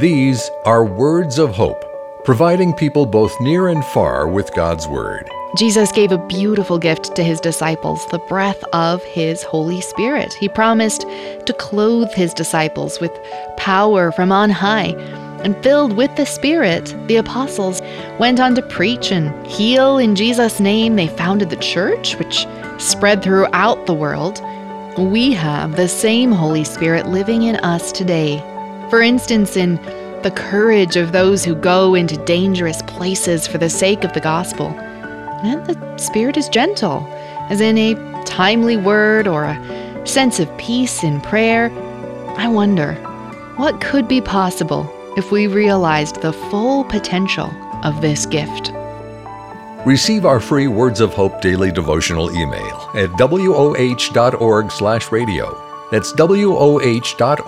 These are words of hope, providing people both near and far with God's Word. Jesus gave a beautiful gift to his disciples, the breath of his Holy Spirit. He promised to clothe his disciples with power from on high. And filled with the Spirit, the apostles went on to preach and heal in Jesus' name. They founded the church, which spread throughout the world. We have the same Holy Spirit living in us today. For instance, in the courage of those who go into dangerous places for the sake of the gospel. And the Spirit is gentle, as in a timely word or a sense of peace in prayer. I wonder, what could be possible if we realized the full potential of this gift? Receive our free Words of Hope daily devotional email at woh.org/radio. That's woh.org/radio.